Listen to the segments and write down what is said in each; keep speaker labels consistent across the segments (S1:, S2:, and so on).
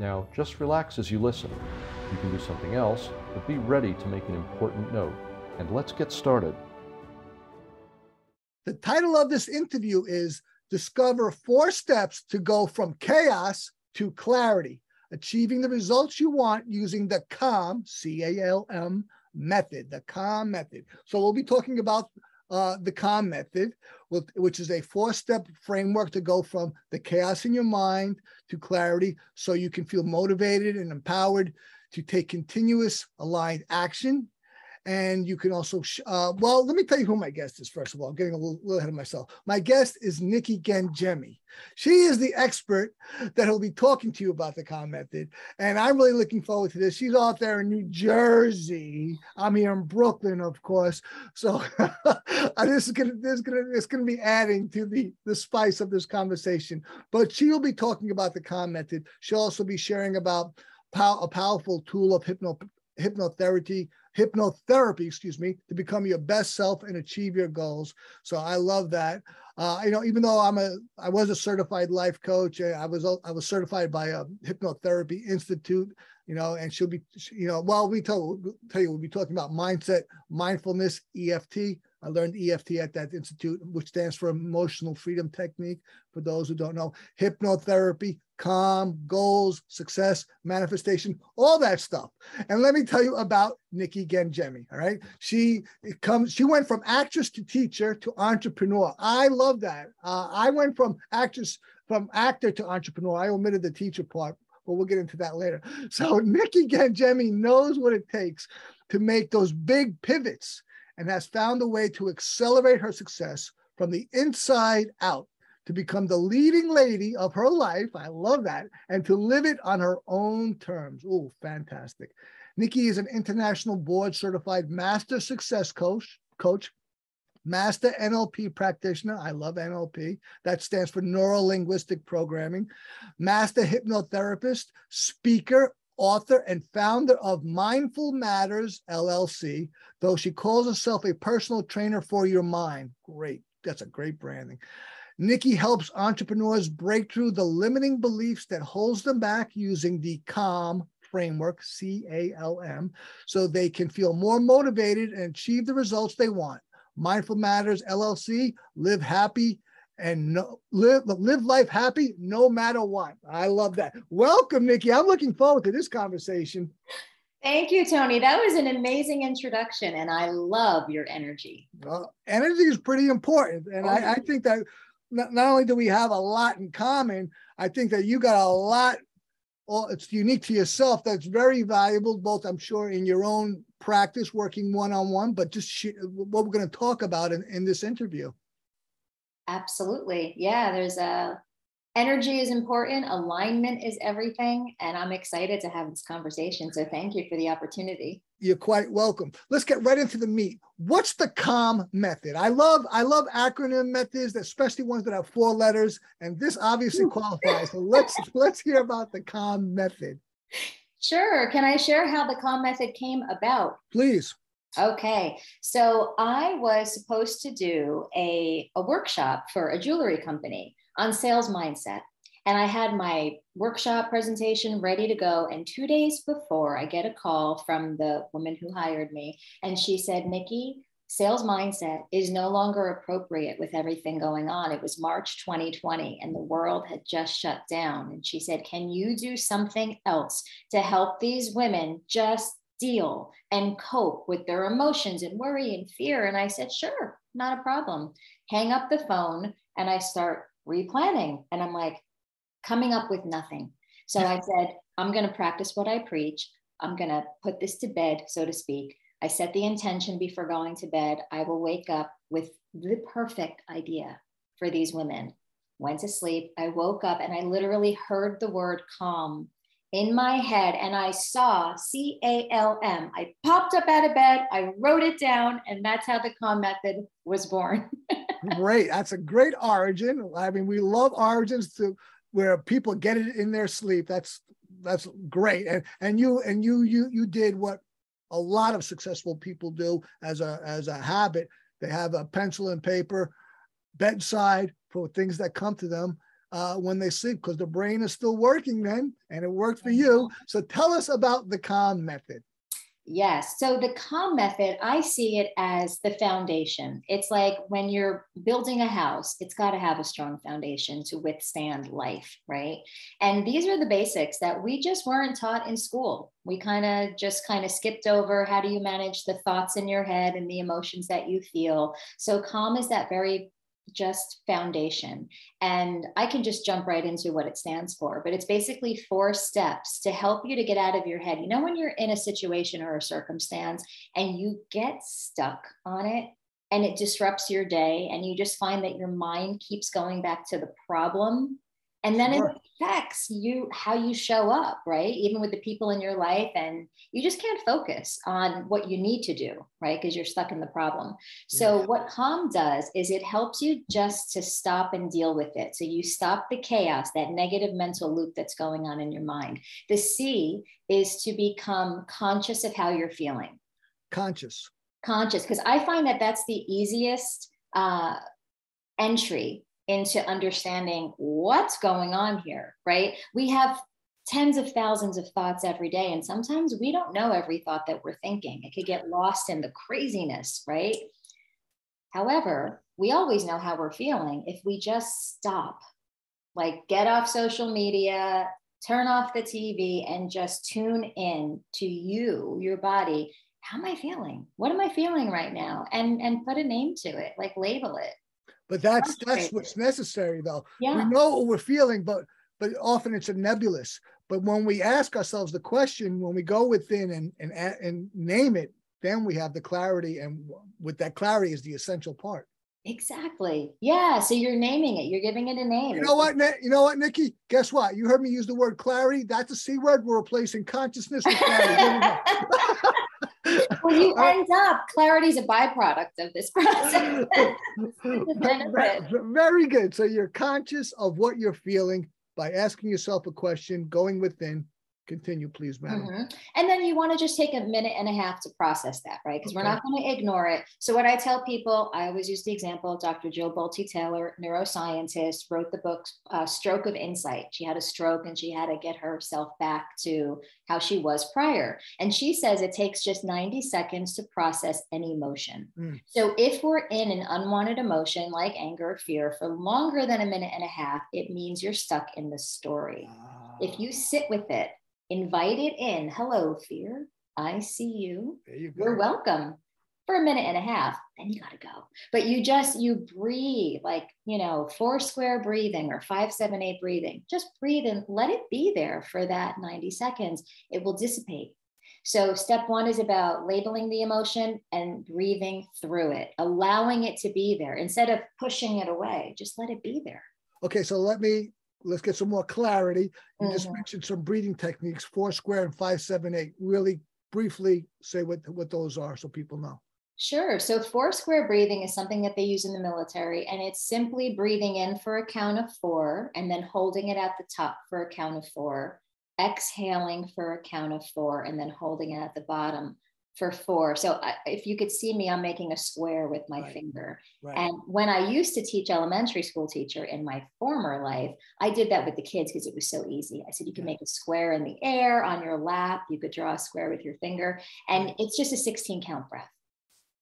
S1: Now, just relax as you listen. You can do something else, but be ready to make an important note. And let's get started.
S2: The title of this interview is Discover Four Steps to Go from Chaos to Clarity, Achieving the Results You Want Using the CALM, C A L M method, the CALM method. So we'll be talking about uh, the CALM method, which is a four step framework to go from the chaos in your mind to clarity so you can feel motivated and empowered to take continuous aligned action and you can also, uh, well, let me tell you who my guest is, first of all. I'm getting a little, little ahead of myself. My guest is Nikki Gangemi. She is the expert that will be talking to you about the CALM method. And I'm really looking forward to this. She's out there in New Jersey. I'm here in Brooklyn, of course. So this is gonna this is gonna it's gonna be adding to the, the spice of this conversation. But she will be talking about the CALM method. She'll also be sharing about a powerful tool of hypno, hypnotherapy hypnotherapy, excuse me, to become your best self and achieve your goals. So I love that. Uh, you know, even though I'm a, I was a certified life coach. I was, I was certified by a hypnotherapy institute. You know, and she'll be, you know, well, we tell, tell you, we'll be talking about mindset, mindfulness, EFT. I learned EFT at that institute, which stands for Emotional Freedom Technique. For those who don't know, hypnotherapy, calm, goals, success, manifestation, all that stuff. And let me tell you about Nikki Gangemi. All right, she comes. She went from actress to teacher to entrepreneur. I love that. Uh, I went from actress from actor to entrepreneur. I omitted the teacher part, but we'll get into that later. So Nikki Gangemi knows what it takes to make those big pivots and has found a way to accelerate her success from the inside out to become the leading lady of her life. I love that. And to live it on her own terms. Oh, fantastic. Nikki is an international board certified master success coach, coach, master NLP practitioner. I love NLP. That stands for neuro linguistic programming. Master hypnotherapist, speaker, author, and founder of Mindful Matters LLC, though she calls herself a personal trainer for your mind. Great. That's a great branding. Nikki helps entrepreneurs break through the limiting beliefs that holds them back using the CALM framework, C A L M, so they can feel more motivated and achieve the results they want. Mindful Matters LLC, live happy and no, live live life happy no matter what. I love that. Welcome, Nikki. I'm looking forward to this conversation.
S3: Thank you, Tony. That was an amazing introduction, and I love your energy.
S2: Well, energy is pretty important, and I, I, oh. think that not, not only do we have a lot in common, I think that you got a lot. Well, it's unique to yourself. That's very valuable, both I'm sure in your own practice, working one on one, but just sh- what we're going to talk about in, in this interview.
S3: Absolutely, yeah. There's a energy is important, alignment is everything. And I'm excited to have this conversation. So thank you for the opportunity.
S2: You're quite welcome. Let's get right into the meat. What's the CALM method? I love I love acronym methods, especially ones that have four letters, and this obviously qualifies. So let's let's hear about the CALM method.
S3: Sure. Can I share how the CALM method came about?
S2: Please.
S3: Okay, so I was supposed to do a, a workshop for a jewelry company on sales mindset. And I had my workshop presentation ready to go. And two days before, I get a call from the woman who hired me. And she said, Nikki, sales mindset is no longer appropriate with everything going on. It was March 2020 and the world had just shut down. And she said, Can you do something else to help these women just deal and cope with their emotions and worry and fear? And I said, Sure, not a problem. Hang up the phone and I start replanning. And I'm like, coming up with nothing. So I said, I'm going to practice what I preach. I'm going to put this to bed, so to speak. I set the intention before going to bed. I will wake up with the perfect idea for these women. Went to sleep. I woke up and I literally heard the word calm in my head and I saw C A L M. I popped up out of bed, I wrote it down, and that's how the calm method was born.
S2: great. That's a great origin. I mean, we love origins to where people get it in their sleep. That's that's great. And and you and you you you did what a lot of successful people do as a as a habit. They have a pencil and paper bedside for things that come to them uh, when they sleep because the brain is still working then and it worked for you. So tell us about the calm method.
S3: Yes. So the calm method, I see it as the foundation. It's like when you're building a house, it's got to have a strong foundation to withstand life, right? And these are the basics that we just weren't taught in school. We kind of just kind of skipped over how do you manage the thoughts in your head and the emotions that you feel. So calm is that very just foundation. And I can just jump right into what it stands for, but it's basically four steps to help you to get out of your head. You know, when you're in a situation or a circumstance and you get stuck on it and it disrupts your day, and you just find that your mind keeps going back to the problem and then sure. it affects you how you show up right? Even with the people in your life and you just can't focus on what you need to do right? Because you're stuck in the problem. So yeah. what calm does is it helps you just to stop and deal with it. So you stop the chaos that negative mental loop that's going on in your mind. The c is to become conscious of how you're feeling.
S2: Conscious.
S3: Conscious because i find that that's the easiest uh, entry into understanding what's going on here, right? We have tens of thousands of thoughts every day, and sometimes we don't know every thought that we're thinking. It could get lost in the craziness, right? However, we always know how we're feeling if we just stop, like get off social media, turn off the TV, and just tune in to you, your body. How am I feeling? What am I feeling right now? And and put a name to it, like label it.
S2: But that's that's what's necessary, though. Yeah. We know what we're feeling, but but often it's a nebulous. But when we ask ourselves the question, when we go within and and and name it, then we have the clarity, and with that clarity is the essential part.
S3: Exactly. Yeah. So you're naming it. You're giving it a name.
S2: You know what? You know what, Nikki? Guess what? You heard me use the word clarity. That's a c word. We're replacing consciousness with clarity.
S3: well, you oh. end up clarity is a byproduct of this process.
S2: Very good. So you're conscious of what you're feeling by asking yourself a question, going within, Continue, please, madam. Mm-hmm.
S3: And then you want to just take a minute and a half to process that, right? Because okay. we're not going to ignore it. So, what I tell people, I always use the example Dr. Jill Bolte Taylor, neuroscientist, wrote the book uh, Stroke of Insight. She had a stroke and she had to get herself back to how she was prior. And she says it takes just 90 seconds to process an emotion. Mm. So, if we're in an unwanted emotion like anger or fear for longer than a minute and a half, it means you're stuck in the story. Ah. If you sit with it, invite it in. Hello, fear. I see you.
S2: You.
S3: You're welcome for a minute and a half. Then you got to go. But you just, you breathe like, you know, four square breathing or five, seven, eight breathing. Just breathe and let it be there for that 90 seconds. It will dissipate. So, step one is about labeling the emotion and breathing through it, allowing it to be there instead of pushing it away. Just let it be there.
S2: Okay, so let me let's get some more clarity. You mm-hmm. just mentioned some breathing techniques, four square and five, seven, eight. Really briefly say what, what those are so people know.
S3: Sure. So, four square breathing is something that they use in the military, and it's simply breathing in for a count of four and then holding it at the top for a count of four, exhaling for a count of four, and then holding it at the bottom for four. So I, if you could see me, I'm making a square with my right. finger. Right. And when I used to teach elementary school teacher in my former life, I did that with the kids because it was so easy. I said, you can make a square in the air on your lap. You could draw a square with your finger. And it's just a 16 count breath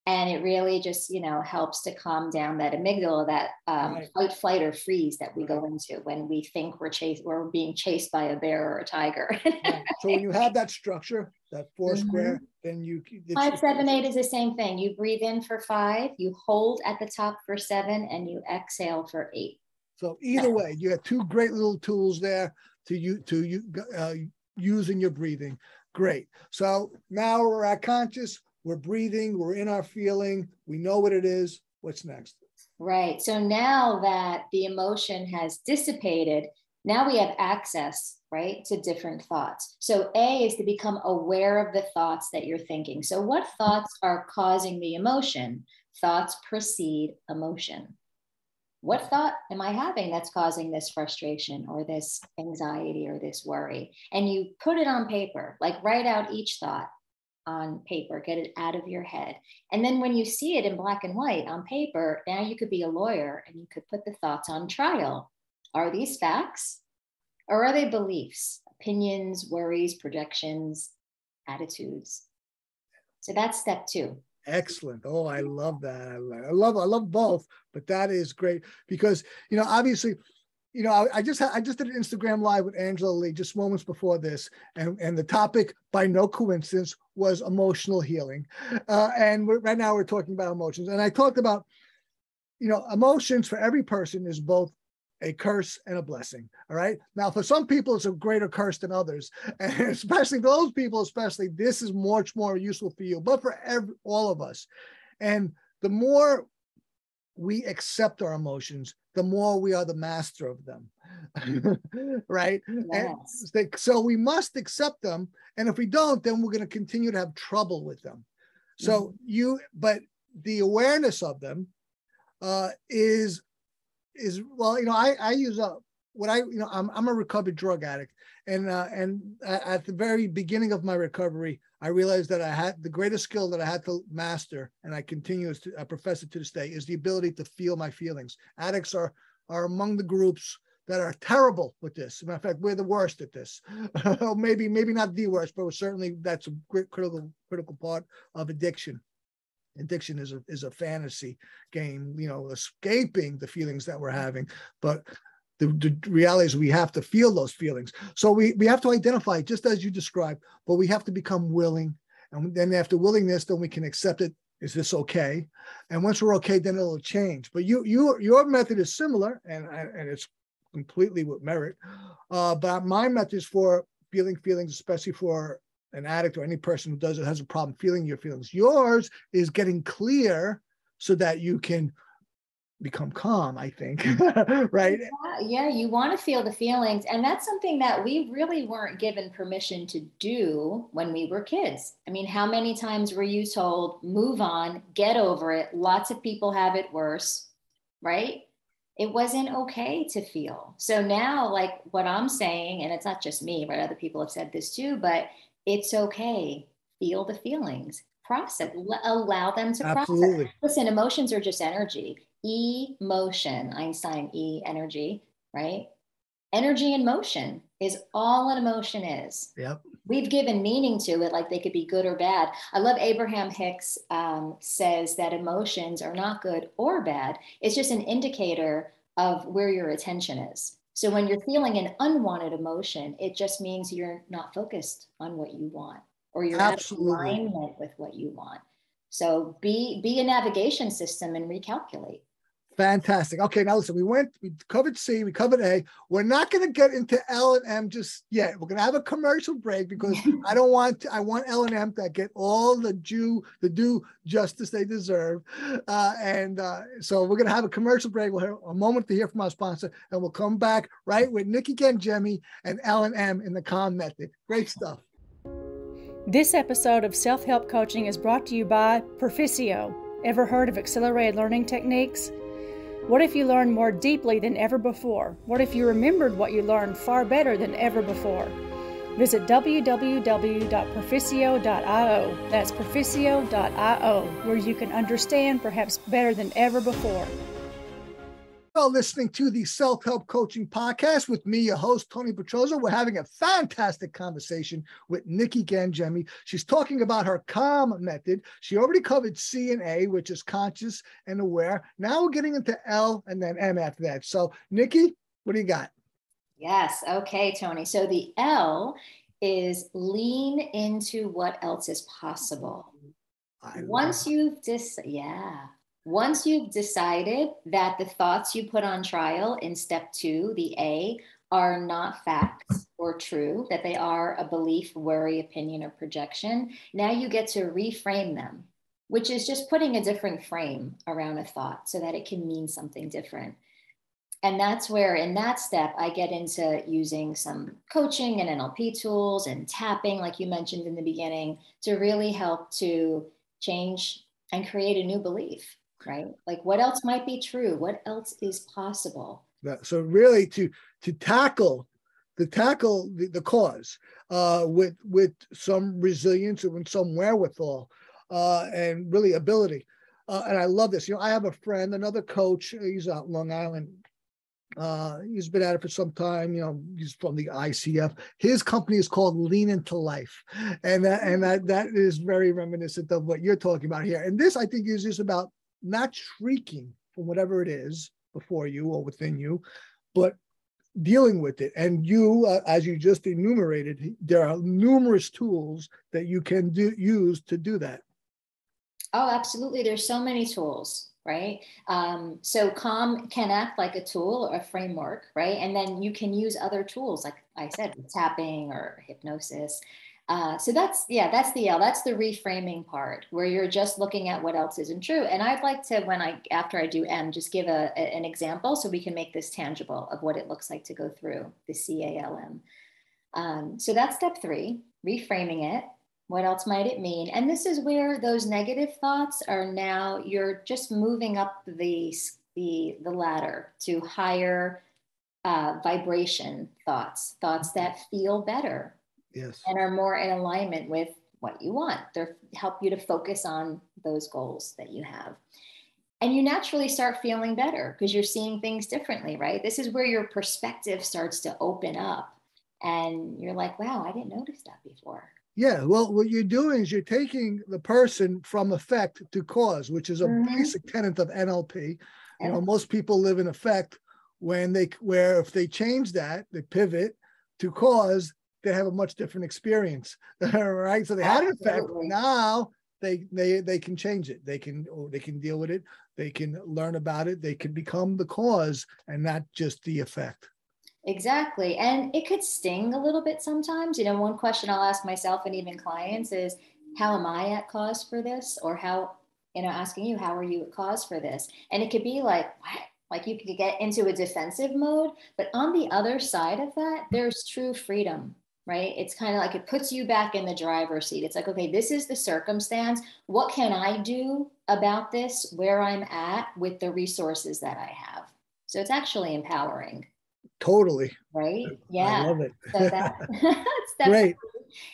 S3: and it really just you know helps to calm down that amygdala that um, right. fight flight or freeze that we go into when we think we're chased we're being chased by a bear or a tiger.
S2: Right. so when you have that structure that 4 mm-hmm. square then you
S3: five seven eight is the same thing. You breathe in for five you hold at the top for seven and you exhale for eight.
S2: So either way you have two great little tools there to you to you uh, use in your breathing. Great. So now we're at conscious we're breathing, we're in our feeling, we know what it is. What's next?
S3: Right. So now that the emotion has dissipated, Now we have access, right, to different thoughts. So A is to become aware of the thoughts that you're thinking. So what thoughts are causing the emotion? Thoughts precede emotion. What thought am I having that's causing this frustration or this anxiety or this worry? And you put it on paper, like write out each thought on paper, get it out of your head. And then when you see it in black and white on paper, now you could be a lawyer and you could put the thoughts on trial. Are these facts or are they beliefs, opinions, worries, projections, attitudes? So that's step two.
S2: Excellent. Oh, I love that. I love, I love both, but that is great because you know, obviously, you know, I, I just I just did an Instagram live with Angela Lee just moments before this, and and the topic by no coincidence was emotional healing, uh, and right now we're talking about emotions, and I talked about, you know, emotions for every person is both a curse and a blessing. All right. Now, for some people, it's a greater curse than others, and especially those people, especially this is much more useful for you, but for every, all of us. And the more we accept our emotions, the more we are the master of them. right? Yes. And so we must accept them. And if we don't, then we're going to continue to have trouble with them. So mm-hmm. you, but the awareness of them uh, is, is well, you know, I, I use a, what I, you know, I'm, I'm a recovered drug addict. And, uh, and at the very beginning of my recovery, I realized that I had the greatest skill that I had to master, and I continue to I profess it to this day, is the ability to feel my feelings. Addicts are are among the groups that are terrible with this. matter of fact, we're the worst at this. maybe maybe not the worst, but certainly that's a critical critical part of addiction. Addiction is a is a fantasy game, you know, escaping the feelings that we're having, but the, the reality is we have to feel those feelings. So we, we have to identify just as you described, but we have to become willing. And then after willingness, then we can accept it. Is this okay? And once we're okay, then it'll change. But you, you, your method is similar, and and it's completely with merit. Uh, but my method is for feeling feelings, especially for an addict or any person who does it has a problem feeling your feelings. Yours is getting clear so that you can become calm i think mm. right?
S3: Yeah, yeah you want to feel the feelings and that's something that we really weren't given permission to do when we were kids. I mean how many times were you told move on get over it lots of people have it worse right? It wasn't okay to feel. So now like what i'm saying and it's not just me right other people have said this too but it's okay. Feel the feelings. Process allow them to Absolutely. process listen emotions are just energy emotion, Einstein E energy, right? Energy and motion is all an emotion is.
S2: Yep.
S3: We've given meaning to it, like they could be good or bad. I love Abraham Hicks um, says that emotions are not good or bad. It's just an indicator of where your attention is. So when you're feeling an unwanted emotion, it just means you're not focused on what you want or you're Absolutely. out of alignment with what you want. So be be a navigation system and recalculate.
S2: Fantastic. Okay, now listen, we went, we covered C, we covered A. We're not going to get into L and M just yet. We're going to have a commercial break because I don't want, to, I want L and M to get all the due, the due justice they deserve. Uh, and uh, so we're going to have a commercial break. We'll have a moment to hear from our sponsor, and we'll come back right with Nikki Gangemi and L and M in the Calm Method. Great stuff.
S4: This episode of Self Help Coaching is brought to you by Proficio. Ever heard of accelerated learning techniques? What if you learned more deeply than ever before? What if you remembered what you learned far better than ever before? Visit www.proficio.io. That's proficio.io, where you can understand perhaps better than ever before
S2: listening to the Self Help Coaching Podcast with me, your host, Tony Petroza. We're having a fantastic conversation with Nikki Gangemi. She's talking about her CALM method. She already covered C and A, which is conscious and aware. Now we're getting into L and then M after that. So, Nikki, what do you got?
S3: Yes. Okay, Tony. So, the L is lean into what else is possible. Once you've just, yeah once you've decided that the thoughts you put on trial in step two, the A, are not facts or true, that they are a belief, worry, opinion, or projection, now you get to reframe them, which is just putting a different frame around a thought so that it can mean something different. and that's where in that step i get into using some coaching and nlp tools and tapping like you mentioned in the beginning to really help to change and create a new belief right like what else might be true what else is possible
S2: so really to to tackle to tackle the, the cause uh, with with some resilience and some wherewithal uh, and really ability uh, and I love this. You know, I have a friend, another coach. He's out Long Island, uh, he's been at it for some time. You know, he's from the ICF. His company is called Lean into Life, and that and that that is very reminiscent of what you're talking about here. And this, I think, is just about not shrieking from whatever it is before you or within you, but dealing with it. And you, uh, as you just enumerated, there are numerous tools that you can do use to do that.
S3: Oh, absolutely. There's so many tools right? Um, so Calm can act like a tool or a framework, right? And then you can use other tools, like I said, tapping or hypnosis. Uh, so that's yeah, that's the L. That's the reframing part where you're just looking at what else isn't true. And I'd like to, when I after I do M, just give a, a an example so we can make this tangible of what it looks like to go through the C A L M. Um, so that's step three, reframing it. What else might it mean? And this is where those negative thoughts are now, you're just moving up the, the, the ladder to higher uh, vibration thoughts, thoughts that feel better.
S2: Yes.
S3: And are more in alignment with what you want. They help you to focus on those goals that you have. And you naturally start feeling better because you're seeing things differently, right? This is where your perspective starts to open up. And you're like, wow, I didn't notice that before.
S2: Yeah, well, what you're doing is you're taking the person from effect to cause, which is a mm-hmm. basic tenet of NLP. You know, most people live in effect when they where if they change that, they pivot to cause, they have a much different experience. right? So they had an effect. Now they they they can change it. They can or they can deal with it. They can learn about it. They can become the cause and not just the effect.
S3: Exactly. And it could sting a little bit sometimes. You know, one question I'll ask myself and even clients is, how am I at cause for this? Or how, you know, asking you, how are you at cause for this? And it could be like, what? Like you could get into a defensive mode. But on the other side of that, there's true freedom, right? It's kind of like it puts you back in the driver's seat. It's like, okay, this is the circumstance. What can I do about this where I'm at with the resources that I have? So it's actually empowering.
S2: Totally.
S3: Right. Yeah.
S2: I love it.
S3: So that,
S2: Great.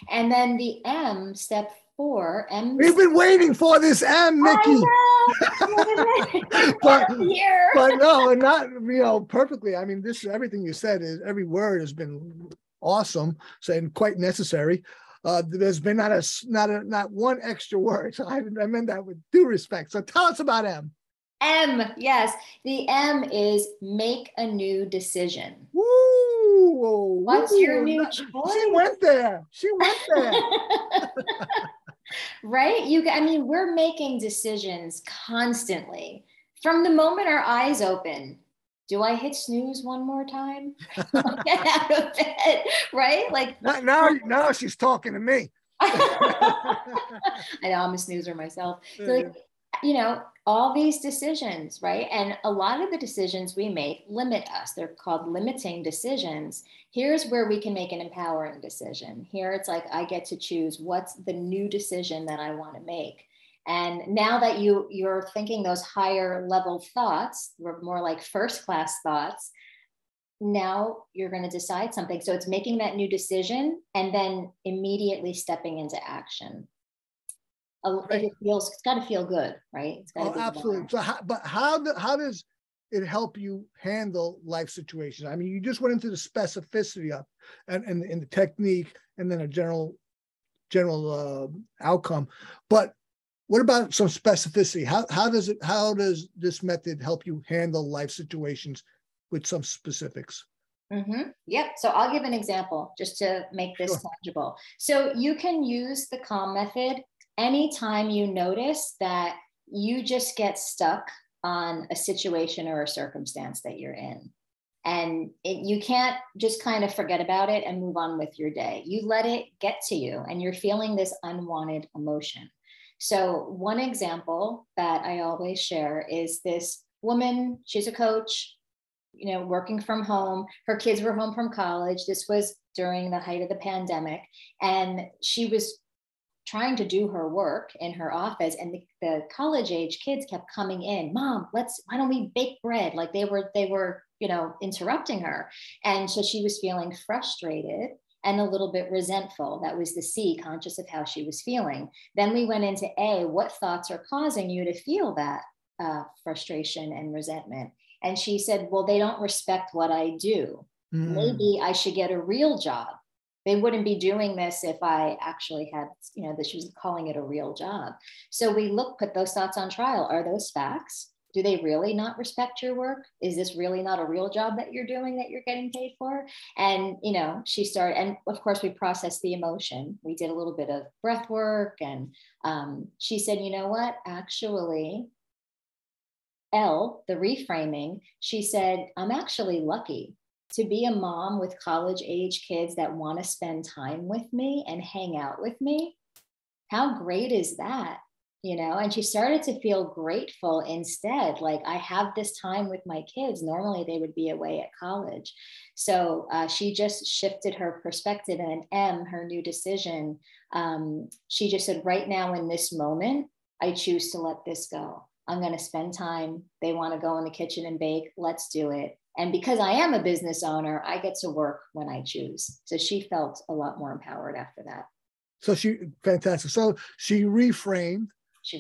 S3: And then the M, step four, M.
S2: We've been waiting for this M, Nikki. but, but no, and not you know perfectly. I mean, this everything you said is every word has been awesome, so and quite necessary. Uh, there's been not a not a not one extra word. So I, I meant that with due respect. So tell us about M.
S3: M, yes. The M is make a new decision.
S2: Woo!
S3: What's woo, your new choice?
S2: She went there. She went there.
S3: right? You I mean, we're making decisions constantly. From the moment our eyes open, do I hit snooze one more time? Get out of bed, right? Like
S2: now, now she's talking to me.
S3: I know I'm a snoozer myself. So like, you know, all these decisions, right? And a lot of the decisions we make limit us. They're called limiting decisions. Here's where we can make an empowering decision. Here it's like I get to choose what's the new decision that I want to make. And now that you you're thinking those higher level thoughts, more like first class thoughts, now you're going to decide something. So it's making that new decision and then immediately stepping into action right. it feels it's got to feel good, right?
S2: oh, absolutely. So, how, but how do, how does it help you handle life situations? I mean, you just went into the specificity of and and, and the technique, and then a general general uh, outcome. But what about some specificity? How how does it how does this method help you handle life situations with some specifics?
S3: Mm-hmm. Yep. So I'll give an example just to make this sure. tangible. So you can use the calm method anytime you notice that you just get stuck on a situation or a circumstance that you're in and it, you can't just kind of forget about it and move on with your day you let it get to you and you're feeling this unwanted emotion so one example that i always share is this woman she's a coach you know, working from home. Her kids were home from college. This was during the height of the pandemic. And she was trying to do her work in her office and the, the college age kids kept coming in mom let's why don't we bake bread like they were they were you know interrupting her and so she was feeling frustrated and a little bit resentful. That was the C, conscious of how she was feeling. Then we went into A, what thoughts are causing you to feel that uh, frustration and resentment? And she said, Well, they don't respect what I do. Mm. Maybe I should get a real job. They wouldn't be doing this if I actually had, you know, that she was calling it a real job. So we look, put those thoughts on trial. Are those facts? Do they really not respect your work? Is this really not a real job that you're doing that you're getting paid for? And you know she started and of course we processed the emotion. We did a little bit of breath work and um, she said you know what? Actually l the reframing she said i'm actually lucky to be a mom with college age kids that want to spend time with me and hang out with me. How great is that you know and she started to feel grateful instead. Like i have this time with my kids. Normally they would be away at college. So uh, she just shifted her perspective and m her new decision. Um, she just said right now in this moment i choose to let this go. I'm going to spend time. They want to go in the kitchen and bake. Let's do it. And because i am a business owner i get to work when i choose. So she felt a lot more empowered after that.
S2: So she fantastic. So she reframed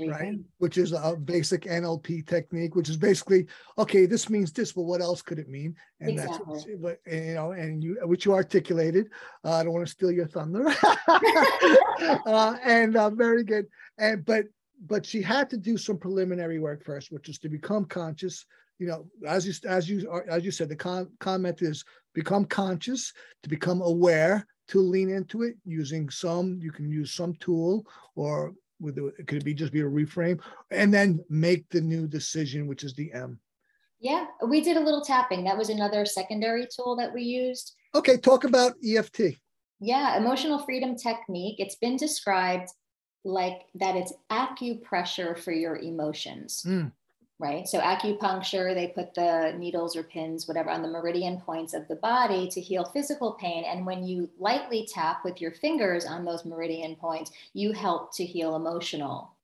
S3: right?
S2: Which is a basic NLP technique, which is basically okay. This means this, but what else could it mean? And exactly. that's but you know, and you which you articulated. Uh, I don't want to steal your thunder. uh, and uh, very good. And but but she had to do some preliminary work first, which is to become conscious. You know, as you as you as you said, the con- comment is become conscious, to become aware, to lean into it using some. You can use some tool or with the, could it be just be a reframe? And then make the new decision which is the m.
S3: Yeah we did a little tapping. That was another secondary tool that we used.
S2: Okay talk about eft
S3: yeah emotional freedom technique. It's been described like that it's acupressure for your emotions. Mm right? So acupuncture, they put the needles or pins, whatever, on the meridian points of the body to heal physical pain. And when you lightly tap with your fingers on those meridian points, you help to heal emotional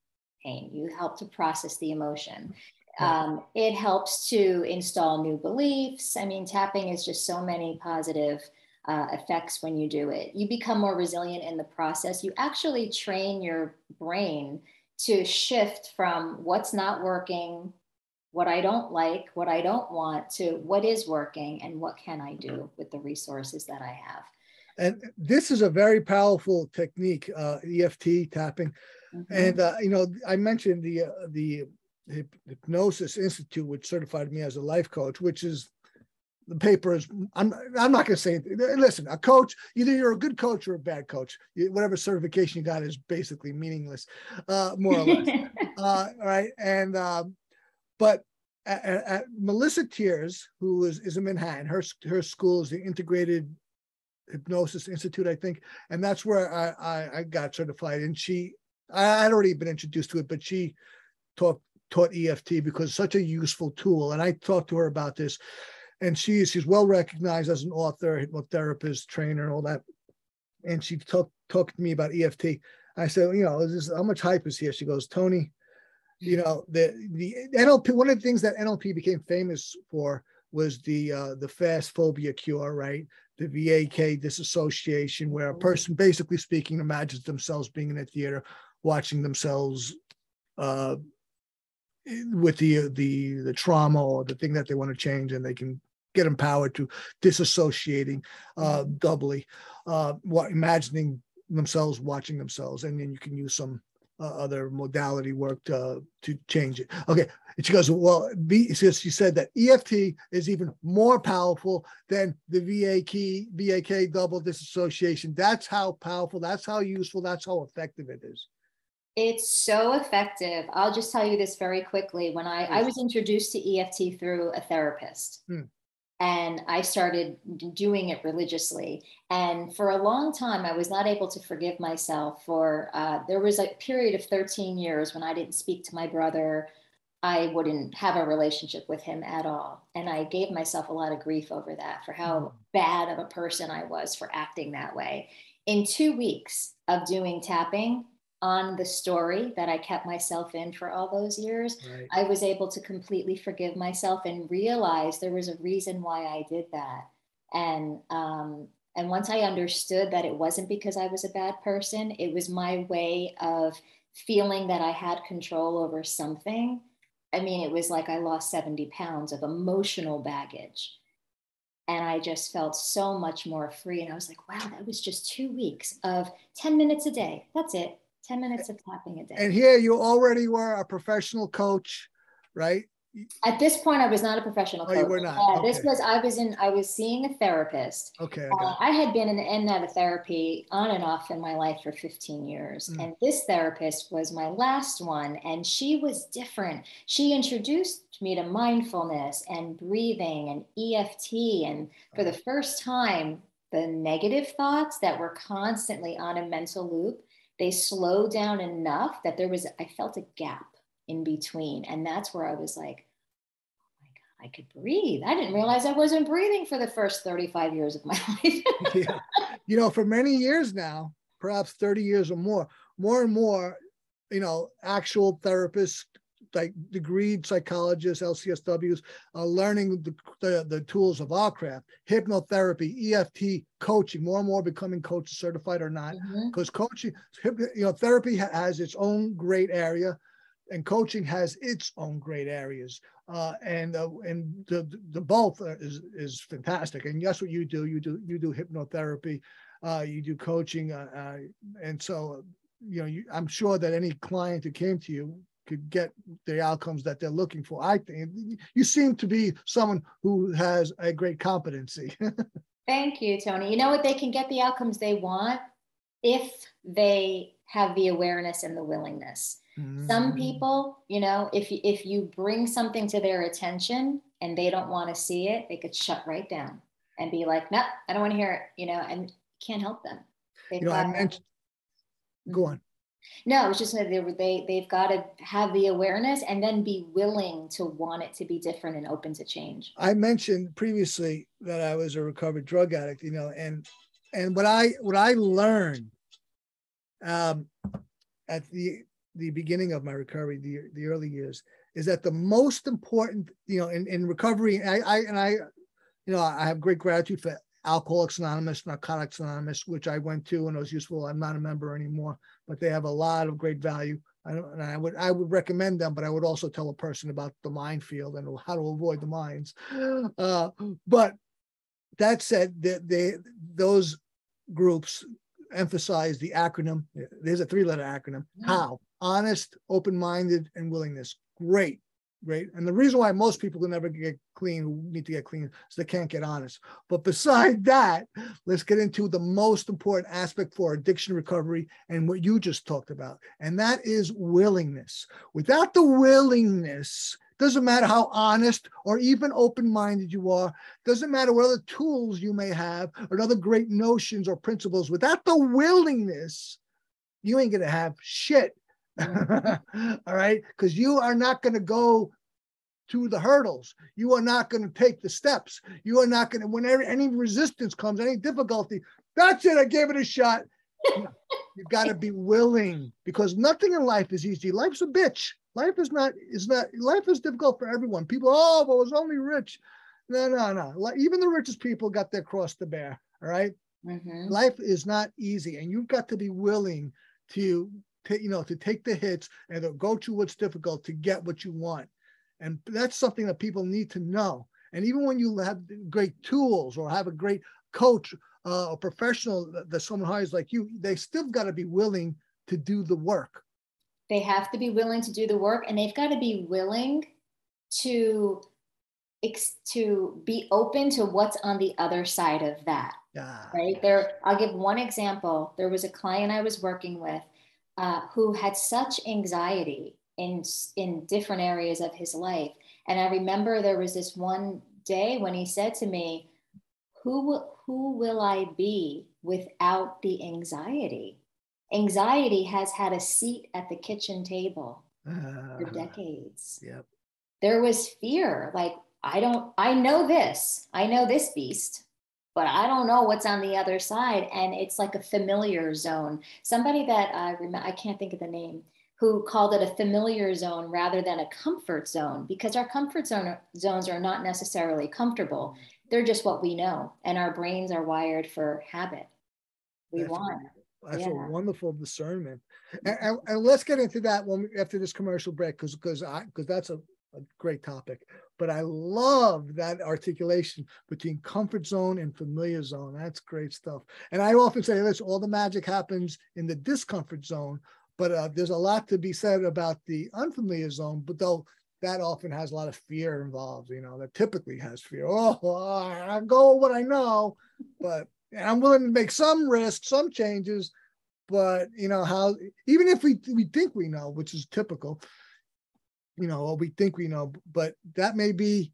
S3: pain. You help to process the emotion. Um, it helps to install new beliefs. I mean, tapping is just so many positive uh, effects when you do it. You become more resilient in the process. You actually train your brain to shift from what's not working what I don't like, what I don't want, to what is working and what can I do with the resources that I have.
S2: And this is a very powerful technique, uh, EFT tapping. Mm-hmm. And uh, you know, I mentioned the uh, the Hypnosis Institute, which certified me as a life coach, which is the paper is. I'm I'm not going to say. It. Listen, a coach, either you're a good coach or a bad coach. Whatever certification you got is basically meaningless, uh, more or less. uh, right, and um, but at, at Melissa Tiers, who is, is in Manhattan, her, her school is the Integrated Hypnosis Institute, I think. And that's where I, I, I got certified. And she, I had already been introduced to it, but she taught, taught EFT because such a useful tool. And I talked to her about this. And she, she's well recognized as an author, hypnotherapist, trainer, and all that. And she talked talked to me about EFT. I said, you know, this, how much hype is here? She goes, Tony, you know the the NLP. One of the things that NLP became famous for was the uh, the fast phobia cure, right? The VAK disassociation, where a mm-hmm. person, basically speaking, imagines themselves being in a theater, watching themselves uh, with the the the trauma or the thing that they want to change, and they can get empowered to disassociating uh, mm-hmm. doubly, uh, what imagining themselves watching themselves, and then you can use some uh, other modality work to, to change it. Okay. And she goes, well, B, she said that EFT is even more powerful than the VAK, VAK double disassociation. That's how powerful, that's how useful, that's how effective it is.
S3: It's so effective. I'll just tell you this very quickly. When I, I was introduced to EFT through a therapist. Hmm and I started doing it religiously. And for a long time, I was not able to forgive myself for. Uh, there was a period of 13 years when I didn't speak to my brother. I wouldn't have a relationship with him at all. And I gave myself a lot of grief over that for how
S2: Mm.
S3: bad of a person I was for acting that way. In two weeks of doing tapping on the story that I kept myself in for all those years,
S2: Right.
S3: I was able to completely forgive myself and realize there was a reason why I did that. And um, and once I understood that it wasn't because I was a bad person, it was my way of feeling that I had control over something. I mean, it was like I lost 70 pounds of emotional baggage. And I just felt so much more free. And I was like, wow, that was just two weeks of 10 minutes a day. That's it. 10 minutes of tapping a day.
S2: And here you already were a professional coach, right?
S3: At this point, I was not a professional
S2: Oh,
S3: coach.
S2: you were not.
S3: Uh, This was I was in. I was seeing a therapist.
S2: Okay. I
S3: Uh, I had been in and out of therapy on and off in my life for 15 years,
S2: Mm.
S3: and this therapist was my last one, and she was different. She introduced me to mindfulness and breathing and EFT, and for the first time, the negative thoughts that were constantly on a mental loop they slowed down enough that there was I felt a gap in between. And that's where I was like, oh my God, I could breathe. I didn't realize I wasn't breathing for the first 35 years of my life.
S2: yeah. You know, for many years now, perhaps 30 years or more, more and more, you know, actual therapists, like degreed psychologists, LCSWs, are learning the, the, the tools of our craft, hypnotherapy, EFT, coaching, more and more becoming coach certified or not. Because coaching, hypno- you know, therapy has its own great area and coaching has its own great areas. Uh, and uh, and the, the both is is fantastic. And that's what you do. You do you do hypnotherapy, uh, you do coaching, uh, uh, and so you know you, I'm sure that any client who came to you could get the outcomes that they're looking for. I think you seem to be someone who has a great competency.
S3: Thank you, Tony. You know what? They can get the outcomes they want if they have the awareness and the willingness. Some
S2: Mm.
S3: people, you know, if you, if you bring something to their attention and they don't want to see it, they could shut right down and be like, "Nope, I don't want to hear it," you know, and can't help them. They've
S2: you know, I mentioned. Go on.
S3: No, it's just that they they they've got to have the awareness and then be willing to want it to be different and open to change.
S2: I mentioned previously that I was a recovered drug addict, you know, and and what I what I learned um, at the the beginning of my recovery, the the early years, is that the most important, you know, in, in recovery, I, I and I, you know, I have great gratitude for Alcoholics Anonymous, Narcotics Anonymous, which I went to and it was useful. I'm not a member anymore, but they have a lot of great value. I don't, and I would I would recommend them, but I would also tell a person about the minefield and how to avoid the mines. Uh, but that said, they, they those groups emphasize the acronym. There's a three-letter acronym.
S3: Mm.
S2: How? Honest, open-minded, and willingness. Great, great. And the reason why most people can never get clean, who need to get clean, is they can't get honest. But beside that, let's get into the most important aspect for addiction recovery and what you just talked about, and that is willingness. Without the willingness, doesn't matter how honest or even open-minded you are, doesn't matter what other tools you may have or other great notions or principles. Without the willingness, you ain't gonna have shit. All right, because you are not gonna go to the hurdles. You are not going to take the steps. You are not going to, whenever any resistance comes, any difficulty, that's it. I gave it a shot. You've got to be willing because nothing in life is easy. Life's a bitch. Life is not, is not, life is difficult for everyone. People, oh, but was only rich. No, no, no. Even the richest people got their cross to bear. All right.
S3: Mhm.
S2: Life is not easy. And you've got to be willing to, to, you know, to take the hits and to go through what's difficult to get what you want. And that's something that people need to know. And even when you have great tools or have a great coach uh, or professional that, someone hires like you, they still got to be willing to do the work.
S3: They have to be willing to do the work and they've got to be willing to to be open to what's on the other side of that.
S2: Yeah.
S3: right there i'll give one example there was a client i was working with uh, who had such anxiety in in different areas of his life and i remember there was this one day when he said to me who will who will i be without the anxiety anxiety has had a seat at the kitchen table
S2: Uh,
S3: for decades.
S2: Yep.
S3: There was fear. Like, I don't, I know this, I know this beast, but I don't know what's on the other side. And it's like a familiar zone. Somebody that I remember, I can't think of the name, who called it a familiar zone rather than a comfort zone because our comfort zone zones are not necessarily comfortable. They're just what we know, and our brains are wired for habit. We
S2: That's
S3: want.
S2: That's
S3: Yeah.
S2: a wonderful discernment. And, and, and let's get into that when we, after this commercial break, because because I because that's a, a great topic. But I love that articulation between comfort zone and familiar zone. That's great stuff. And I often say this: all the magic happens in the discomfort zone. But uh, there's a lot to be said about the unfamiliar zone. But though that often has a lot of fear involved, you know, that typically has fear. Oh, I go what I know, but I'm willing to make some risks, some changes, but you know how even if we we think we know, which is typical, you know, or we think we know, but that may be,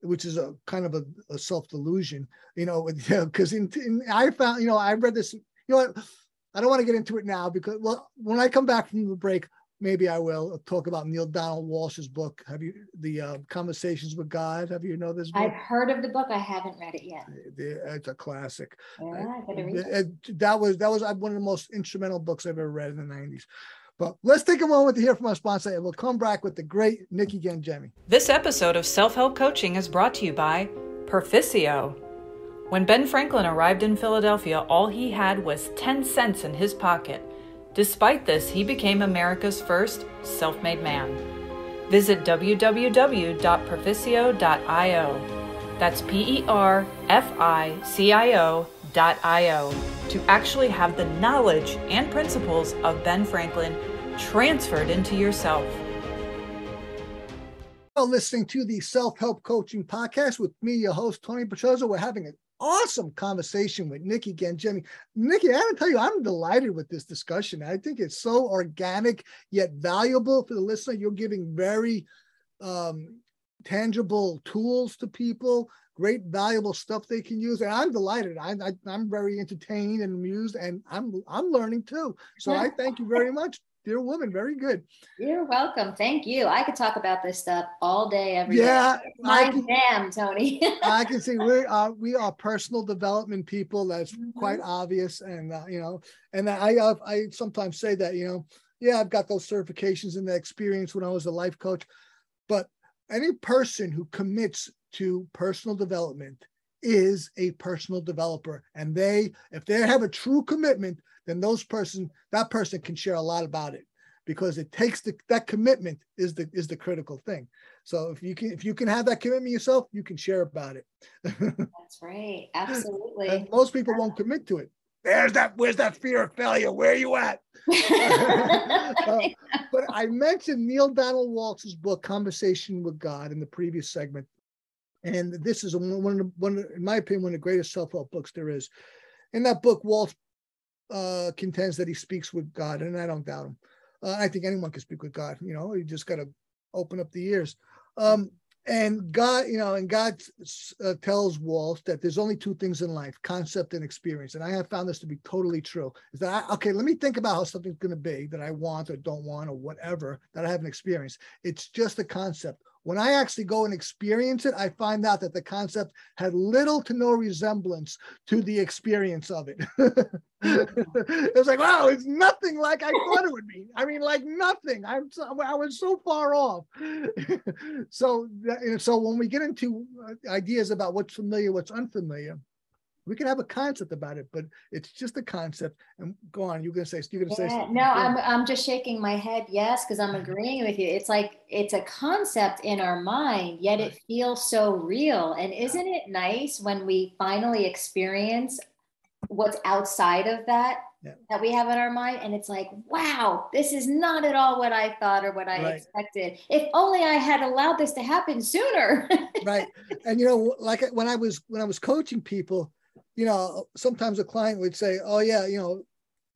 S2: which is a kind of a, a self delusion, you know, because in, in I found, you know, I read this, you know what, I don't want to get into it now because well, when I come back from the break, maybe I will talk about Neale Donald Walsch's book. Have you the uh, Conversations with God? Have you know this book?
S3: I've heard of the book. I haven't read it yet.
S2: It's a classic.
S3: Yeah, I gotta read it.
S2: It- that was that was uh, one of the most instrumental books I've ever read in the 90s. But let's take a moment to hear from our sponsor, and we'll come back with the great Nikki Gangemi.
S5: This episode of Self Help Coaching is brought to you by Perficio. When Ben Franklin arrived in Philadelphia, all he had was 10 cents in his pocket. Despite this, he became America's first self made man. Visit www.perficio.io. That's P E R F I C I O dot I-O to actually have the knowledge and principles of Ben Franklin transferred into yourself.
S2: You're listening to the Self Help Coaching Podcast with me, your host, Tony Petroza. We're having an awesome conversation with Nikki Gangemi. Nikki, I gotta tell you, I'm delighted with this discussion. I think it's so organic yet valuable for the listener. You're giving very um, tangible tools to people, great valuable stuff they can use, and I'm delighted. I, I'm very entertained and amused, and I'm I'm learning too. So I thank you very much, dear woman. Very good.
S3: You're welcome. Thank you. I could talk about this stuff all day, every day.
S2: Yeah,
S3: It's
S2: I
S3: My
S2: can-
S3: jam, Tony.
S2: I can see we are we are personal development people. That's
S3: Mhm.
S2: quite obvious, and uh, you know, and I uh, I sometimes say that you know, yeah, I've got those certifications and the experience when I was a life coach, but any person who commits to personal development is a personal developer, and they if they have a true commitment, then those person that person can share a lot about it because it takes the that commitment is the is the critical thing. So if you can if you can have that commitment yourself, you can share about it.
S3: That's right. Absolutely.
S2: and most people won't commit to it. There's that. Where's that fear of failure? Where are you at? Uh, but I mentioned Neale Donald Walsch's book, Conversation with God, in the previous segment, and this is one of the, one, in my opinion, one of the greatest self-help books there is. In that book, Walt uh, contends that he speaks with God, and I don't doubt him. Uh, I think anyone can speak with God. You know, you just got to open up the ears. Um, and God, you know, and God uh, tells Walt that there's only two things in life: concept and experience. And I have found this to be totally true. Is that I, okay? Let me think about how something's going to be that I want or don't want or whatever that I haven't experienced. It's just a concept. When I actually go and experience it, I find out that the concept had little to no resemblance to the experience of it. it was like, wow, it's nothing like I thought it would be. I mean, like nothing. I'm so, I was so far off. so, so when we get into uh, ideas about what's familiar, what's unfamiliar, we can have a concept about it, but it's just a concept. And go on, you're gonna say, you're gonna say,
S3: Yeah,
S2: something.
S3: no, I'm I'm just shaking my head. Yes, because I'm agreeing with you. It's like it's a concept in our mind, yet it feels so real. And isn't it nice when we finally experience what's outside of that
S2: Yeah.
S3: that we have in our mind? And it's like, wow, this is not at all what I thought or what I
S2: Right.
S3: expected. If only I had allowed this to happen sooner.
S2: right and you know like when i was when i was coaching people you know sometimes a client would say oh yeah you know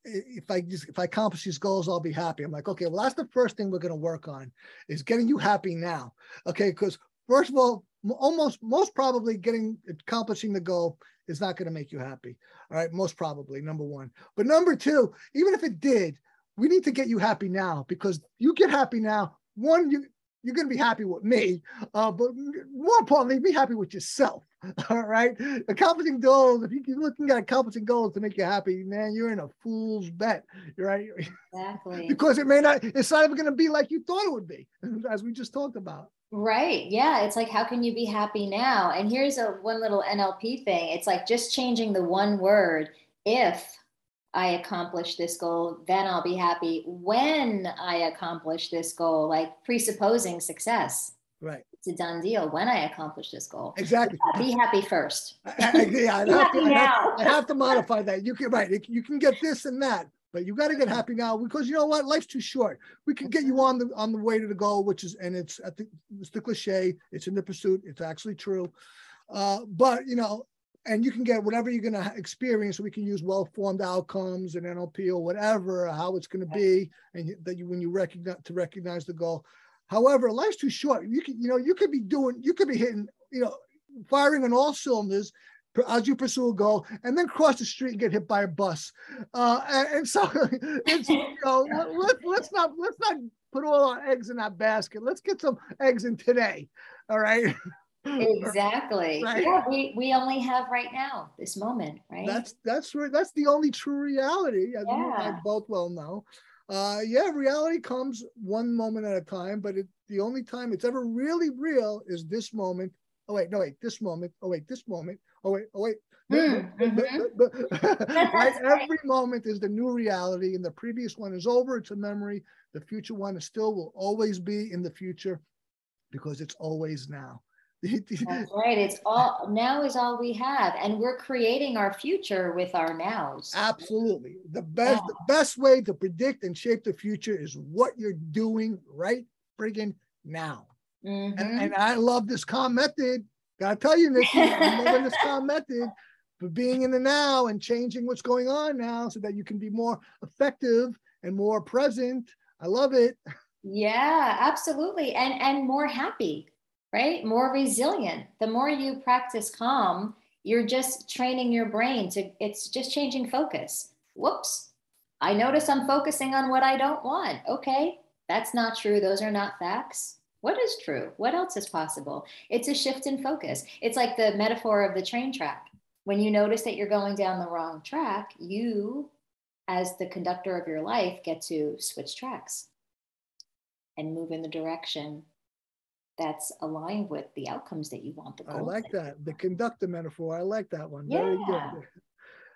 S2: if i just if i accomplish these goals i'll be happy. I'm like okay well that's the first thing we're going to work on is getting you happy now. Okay because first of all almost most probably getting accomplishing the goal is not going to make you happy all right? Most probably number one. But number two even if it did we need to get you happy now because you get happy now. One, you you're going to be happy with me, uh, but more importantly, be happy with yourself. All right, accomplishing goals. If you're looking at accomplishing goals to make you happy, man, you're in a fool's bet, right?
S3: Exactly.
S2: because it may not. It's not even going to be like you thought it would be, as we just talked about.
S3: Right. Yeah. It's like, how can you be happy now? And here's a one little NLP thing. It's like just changing the one word. If I accomplish this goal, then I'll be happy. When I accomplish this goal, like presupposing success.
S2: Right.
S3: It's a done deal when I accomplish this goal.
S2: Exactly.
S3: Be happy first.
S2: I, I, yeah, I have, to, I, have, I have to modify that. You can right. You can get this and that, but you got to get happy now because you know what life's too short we can get you on the on the way to the goal which is and it's i think it's the cliche it's in the pursuit it's actually true uh, but you know and you can get whatever you're going to experience we can use well-formed outcomes and nlp or whatever how it's going to be and that you when you recognize to recognize the goal however life's too short you can you know you could be doing you could be hitting you know firing on all cylinders as you pursue a goal and then cross the street and get hit by a bus. Uh, and, and, so you know, let, let's not, let's not put all our eggs in that basket. Let's get some eggs in today. All right.
S3: Exactly. Right. Yeah, we, we only have right now, this moment, right?
S2: That's, that's right. That's the only true reality, as yeah. you and I both well know. Uh, yeah, reality comes one moment at a time, but it, the only time it's ever really real is this moment. Oh wait, no wait, this moment. Oh wait, this moment oh wait, oh wait. Mm-hmm. right? Every moment is the new reality, and the previous one is over. It's a memory. The future one is still will always be in the future because it's always now.
S3: That's right. It's all now is all we have, and we're creating our future with our nows.
S2: Absolutely. The best yeah. the best way to predict and shape the future is what you're doing right friggin' now. Mm-hmm. And, and I love this calm method Gotta tell you, Nikki, I'm loving this calm method for being in the now and changing what's going on now so that you can be more effective and more present. I love it.
S3: Yeah, absolutely. And and more happy, right? More resilient. The more you practice calm, you're just training your brain to it's just changing focus. Whoops. I notice I'm focusing on what I don't want. Okay, that's not true. Those are not facts. What is true? What else is possible? It's a shift in focus. It's like the metaphor of the train track. When you notice that you're going down the wrong track, you, as the conductor of your life, get to switch tracks and move in the direction that's aligned with the outcomes that you want. The
S2: I like that. The conductor metaphor. I like that one. Yeah. Very good.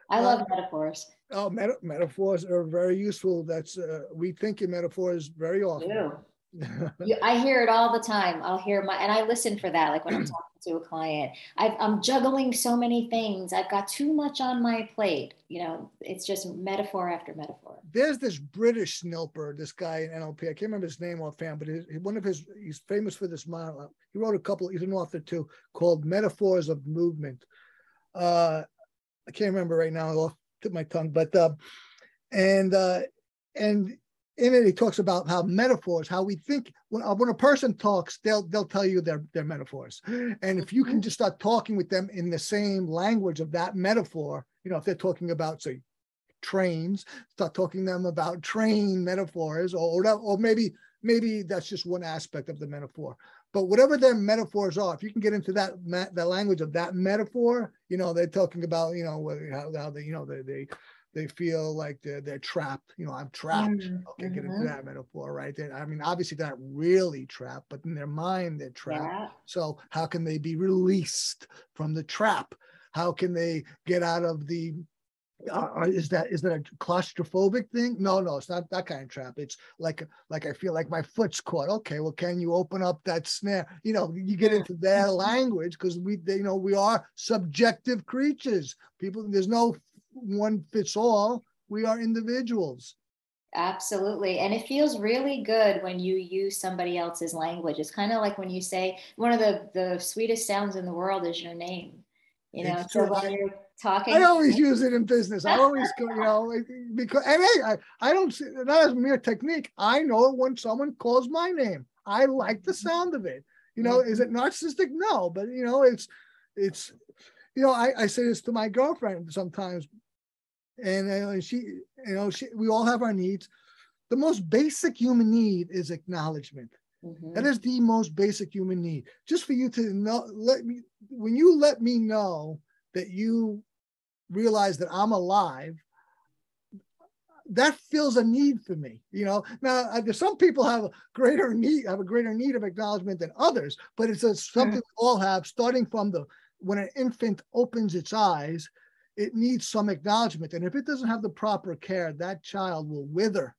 S3: I love uh, metaphors.
S2: Oh, meta- metaphors are very useful. That's uh, we think in metaphors very often
S3: you, I hear it all the time. I'll hear my, and I listen for that. Like when I'm talking to a client, i am juggling so many things. I've got too much on my plate. You know, it's just metaphor after metaphor.
S2: There's this British snilper, this guy in NLP. I can't remember his name offhand, but his, one of his, he's famous for this model. He wrote a couple, he's an author too, called Metaphors of Movement. Uh, I can't remember right now off tip my tongue, but, uh, and, uh, and in it, he talks about how metaphors, how we think. When, uh, when a person talks, they'll they'll tell you their their metaphors, and if you can mm-hmm. just start talking with them in the same language of that metaphor, you know, if they're talking about say trains, start talking to them about train metaphors, or or, or maybe maybe that's just one aspect of the metaphor. But whatever their metaphors are, if you can get into that that language of that metaphor, you know, they're talking about you know how, how they you know they they they feel like they're, they're trapped. You know, I'm trapped. Mm-hmm. Okay, get into mm-hmm. that metaphor, right? They, I mean, obviously they're not really trapped, but in their mind they're trapped. Yeah. So how can they be released from the trap? How can they get out of the uh, uh is that is that a claustrophobic thing? No, no, it's not that kind of trap. It's like like I feel like my foot's caught. Okay, well, can you open up that snare? You know, you get into their language because we, they, you know, we are subjective creatures. People, there's no one fits all. We are individuals.
S3: Absolutely. And it feels really good when you use somebody else's language. It's kind of like when you say one of the, the sweetest sounds in the world is your name. You know, so when you're talking.
S2: I always use it in business. I always go, you know, because and hey, I, I don't see that as mere technique. I know when someone calls my name. I like the sound of it. You know, mm-hmm. is it narcissistic? No, but you know, it's it's you know, I, I say this to my girlfriend sometimes and uh, she, you know, she, we all have our needs. the most basic human need is acknowledgment. Mm-hmm. That is the most basic human need. Just for you to know, let me, when you let me know that you realize that I'm alive, that fills a need for me. You know, now some people have a greater need, have a greater need of acknowledgement than others, but it's a, something we all have, starting from the when an infant opens its eyes, it needs some acknowledgement, and if it doesn't have the proper care, that child will wither.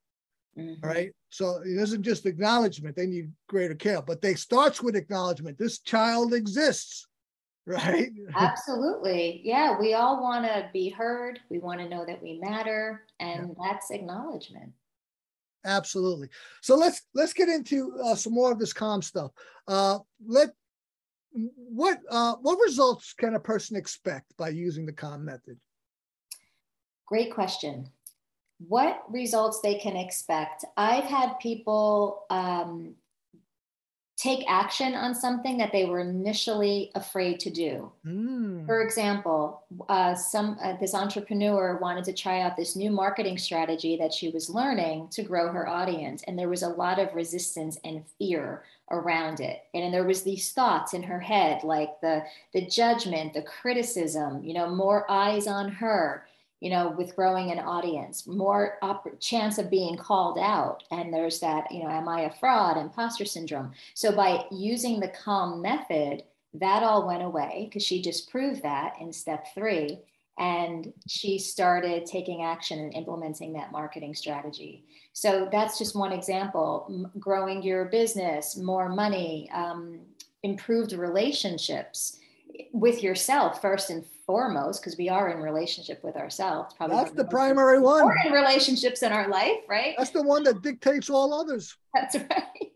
S2: Mm-hmm. Right. So it isn't just acknowledgement, they need greater care, but they starts with acknowledgement. This child exists. right?
S3: Absolutely. Yeah, we all want to be heard. We want to know that we matter, and yeah. that's acknowledgement.
S2: Absolutely. So let's let's get into uh, some more of this calm stuff. Uh, let what uh, what results can a person expect by using the calm method?
S3: Great question. What results they can expect? I've had people um, take action on something that they were initially afraid to do. Mm. For example, uh, some uh, this entrepreneur wanted to try out this new marketing strategy that she was learning to grow her audience, and there was a lot of resistance and fear around it. And, and there was these thoughts in her head, like the the judgment, the criticism, you know, more eyes on her you know, with growing an audience, more op- chance of being called out. And there's that, you know, am I a fraud, imposter syndrome. So by using the calm method, that all went away because she just proved that in step three. And she started taking action and implementing that marketing strategy. So that's just one example. M- growing your business, more money, um, improved relationships with yourself first and foremost because we are in relationship with ourselves
S2: probably that's the primary one.
S3: in relationships in our life right?
S2: That's the one that dictates all others.
S3: That's right.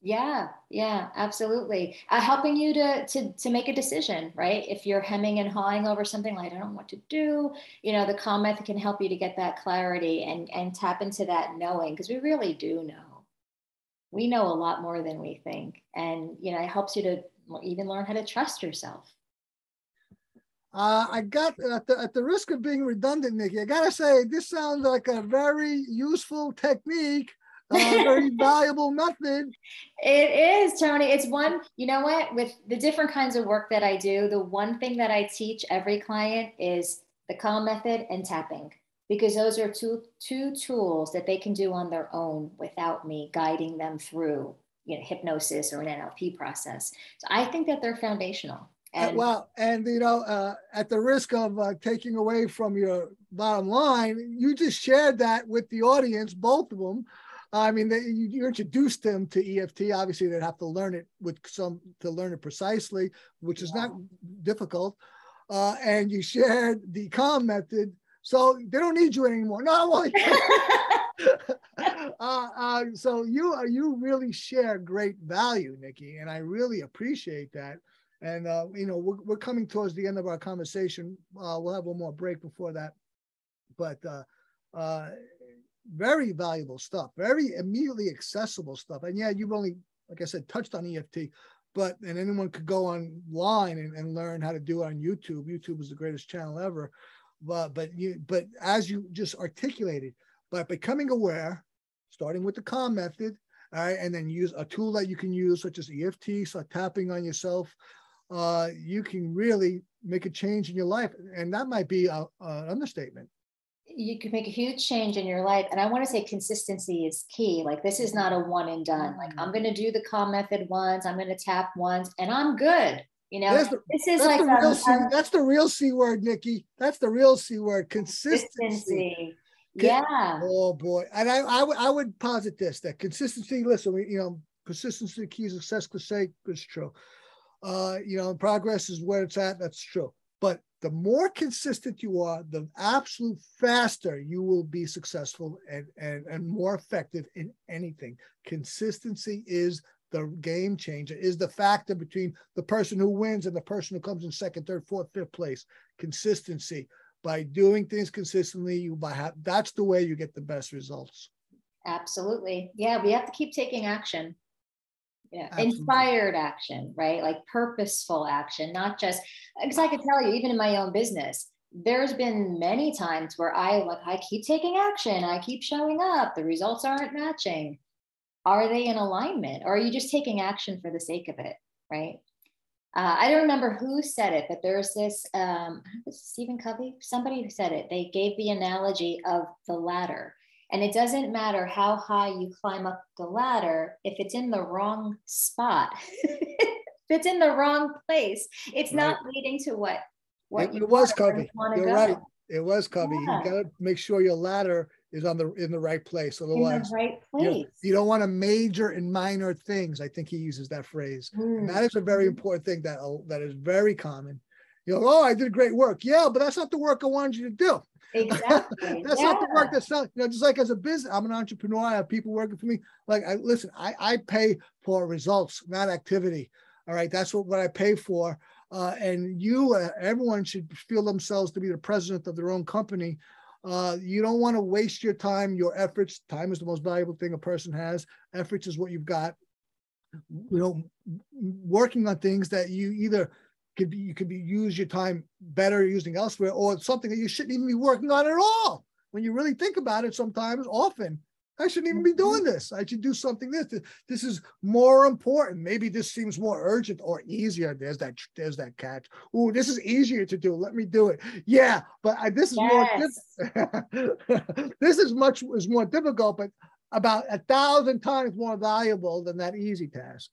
S3: Yeah yeah absolutely. Uh, helping you to, to to make a decision right? If you're hemming and hawing over something like i don't know what to do you know the calm method can help you to get that clarity and and tap into that knowing because we really do know. We know a lot more than we think and you know it helps you to even learn how to trust yourself
S2: uh, I got at the, at the risk of being redundant, Nikki. I gotta say this sounds like a very useful technique, a very valuable method.
S3: It is, Tony. It's one. You know what? With the different kinds of work that I do, the one thing that I teach every client is the calm method and tapping because those are two two tools that they can do on their own without me guiding them through you know hypnosis or an NLP process. So I think that they're foundational.
S2: Uh, and, well, and you know, uh, at the risk of uh, taking away from your bottom line, you just shared that with the audience, both of them. I mean, they, you, you, introduced them to EFT. Obviously, they'd have to learn it with some to learn it precisely, which is not difficult. Uh, and you shared the calm method, so they don't need you anymore. No, well, uh, uh, so you you really share great value, Nikki, and I really appreciate that. And, uh, you know, we're, we're coming towards the end of our conversation. Uh, we'll have one more break before that. But uh, uh, very valuable stuff, very immediately accessible stuff. And yeah, you've only, like I said, touched on EFT, but and anyone could go online and, and learn how to do it on YouTube. YouTube is the greatest channel ever. But but you but as you just articulated, by becoming aware, starting with the calm method, all right, and then use a tool that you can use, such as EFT, so tapping on yourself, uh, you can really make a change in your life. And that might be an understatement.
S3: You can make a huge change in your life. And I want to say consistency is key. Like, this is not a one and done. Like, I'm going to do the calm method once, I'm going to tap once, and I'm good. You know, the, this is like
S2: the real C, that's the real C word, Nikki. That's the real C word consistency. consistency.
S3: Yeah.
S2: Oh boy. And I, I, I would posit this that consistency, listen, we, you know, consistency keys success cliche is true uh, you know, progress is where it's at. That's true. But the more consistent you are, the absolute faster you will be successful and, and, and more effective in anything. Consistency is the game changer, is the factor between the person who wins and the person who comes in second, third, fourth, fifth place. Consistency. By doing things consistently, you by have that's the way you get the best results.
S3: Absolutely. Yeah, we have to keep taking action yeah inspired action right like purposeful action not just because i can tell you even in my own business there's been many times where I like I keep taking action, I keep showing up, the results aren't matching. Are they in alignment, or are you just taking action for the sake of it, right? Uh, I don't remember who said it, but there's this um, Stephen Covey, somebody who said it. They gave the analogy of the ladder, and it doesn't matter how high you climb up the ladder if it's in the wrong spot. if it's in the wrong place, it's right. not leading to what
S2: what it, it was Covey. You're go. right. It was Covey. Yeah. You got to make sure your ladder is on the in the right place. Otherwise,
S3: right place.
S2: You, you, don't want to major in minor things. I think he uses that phrase. Mm. that is a very important thing that that is very common. You know, oh, I did great work. Yeah, but that's not the work I wanted you to do.
S3: Exactly.
S2: that's yeah. not the work that's not, you know, just like as a business, I'm an entrepreneur. I have people working for me. Like I listen, I, I pay for results, not activity. All right. That's what, what I pay for. Uh, and you, uh, everyone should feel themselves to be the president of their own company. Uh, you don't want to waste your time, your efforts. Time is the most valuable thing a person has. Efforts is what you've got. You know, working on things that you either could be, you could be use your time better using elsewhere, or something that you shouldn't even be working on at all. When you really think about it, sometimes, often, I shouldn't even be mm-hmm. doing this. I should do something this. This is more important. Maybe this seems more urgent or easier. There's that. There's that catch. Oh, this is easier to do. Let me do it. Yeah, but I, this is yes. more. this is much is more difficult, but about a thousand times more valuable than that easy task.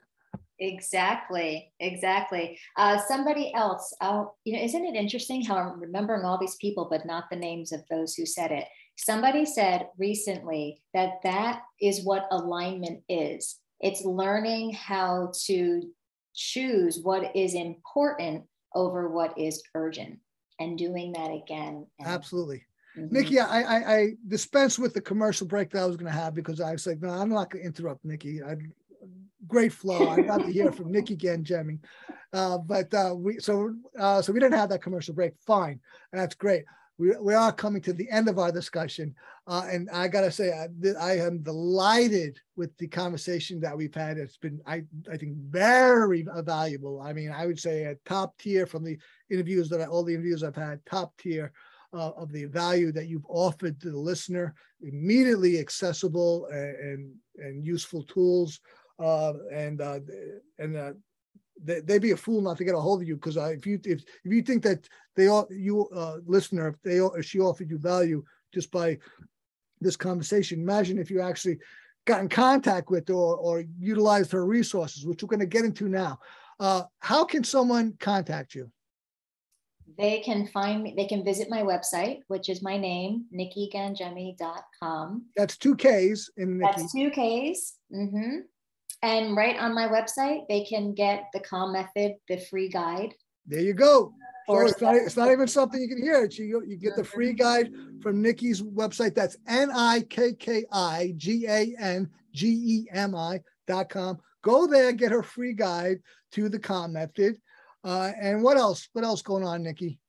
S3: Exactly, exactly. Uh, somebody else, uh, you know, isn't it interesting how I'm remembering all these people, but not the names of those who said it? Somebody said recently that that is what alignment is. It's learning how to choose what is important over what is urgent and doing that again.
S2: And, Absolutely. Mm-hmm. Nikki, I, I, I dispense with the commercial break that I was going to have because I was like, no, I'm not going to interrupt Nikki. I, great flow. I'd love to hear from Nikki Gangemi. Uh, but uh, we so uh, so we didn't have that commercial break. Fine, and that's great we, we are coming to the end of our discussion. Uh, and I got to say, I, I, am delighted with the conversation that we've had. It's been, I, I think, very valuable. I mean, I would say a top tier from the interviews that I, all the interviews I've had, top tier uh, of the value that you've offered to the listener, immediately accessible and, and, and useful tools. Uh, and uh, and uh, they, would be a fool not to get a hold of you because if you if, if you think that they all you uh, listener if they if she offered you value just by this conversation imagine if you actually got in contact with or or utilized her resources which we're going to get into now uh, how can someone contact you
S3: they can find me they can visit my website which is my name nikkigangemi.com
S2: that's two k's in
S3: Nikki. that's two k's mm-hmm. And right on my website, they can get the calm method, the free guide.
S2: There you go. So it's not, it's not even something you can hear. It's you, you get the free guide from Nikki's website. That's N I K K I G A N G E M I dot com. Go there, get her free guide to the calm method. Uh, and what else? What else going on, Nikki?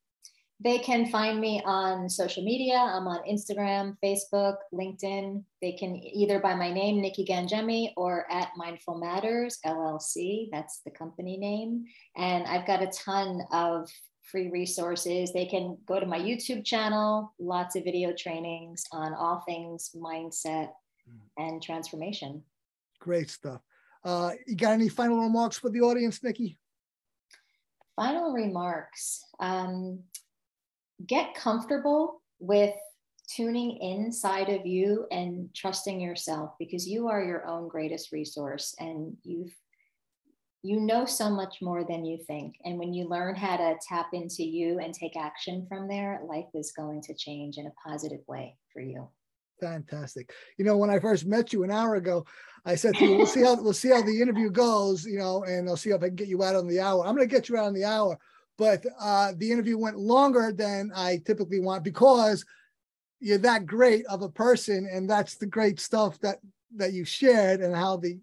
S3: They can find me on social media. I'm on Instagram, Facebook, LinkedIn. They can either by my name, Nikki Gangemi, or at Mindful Matters LLC. That's the company name. And I've got a ton of free resources. They can go to my YouTube channel, lots of video trainings on all things mindset and transformation.
S2: Great stuff. Uh, you got any final remarks for the audience, Nikki?
S3: Final remarks. Um, get comfortable with tuning inside of you and trusting yourself because you are your own greatest resource and you've you know so much more than you think. And when you learn how to tap into you and take action from there life is going to change in a positive way for you.
S2: Fantastic. You know when i first met you an hour ago i said to you we'll see how we'll see how the interview goes you know and i'll see if i can get you out on the hour. I'm going to get you out on the hour but uh, the interview went longer than I typically want because you're that great of a person, and that's the great stuff that that you shared and how the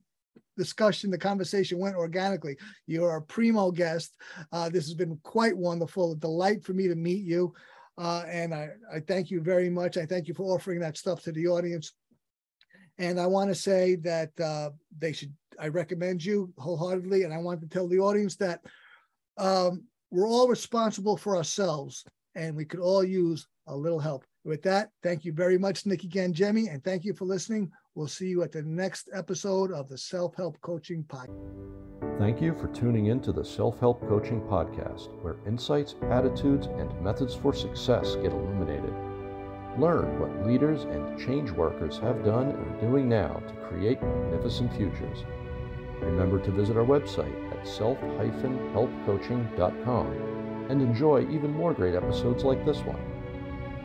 S2: discussion, the conversation went organically. You're a primo guest. Uh, this has been quite wonderful. A delight for me to meet you. Uh, and I, I thank you very much. I thank you for offering that stuff to the audience. And I want to say that uh, they should, I recommend you wholeheartedly. And I want to tell the audience that um, we're all responsible for ourselves. and we could all use a little help. With that, thank you very much, Nikki Gangemi, and thank you for listening. We'll see you at the next episode of the Self Help Coaching Podcast.
S1: Thank you for tuning in to the Self Help Coaching Podcast, where insights, attitudes, and methods for success get illuminated. Learn what leaders and change workers have done and are doing now to create magnificent futures. Remember to visit our website at self-helpcoaching.com and enjoy even more great episodes like this one.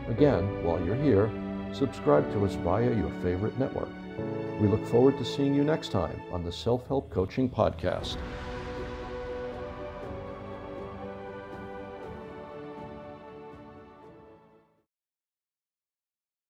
S1: Again, while you're here, subscribe to us via your favorite network. We look forward to seeing you next time on the Self Help Coaching Podcast.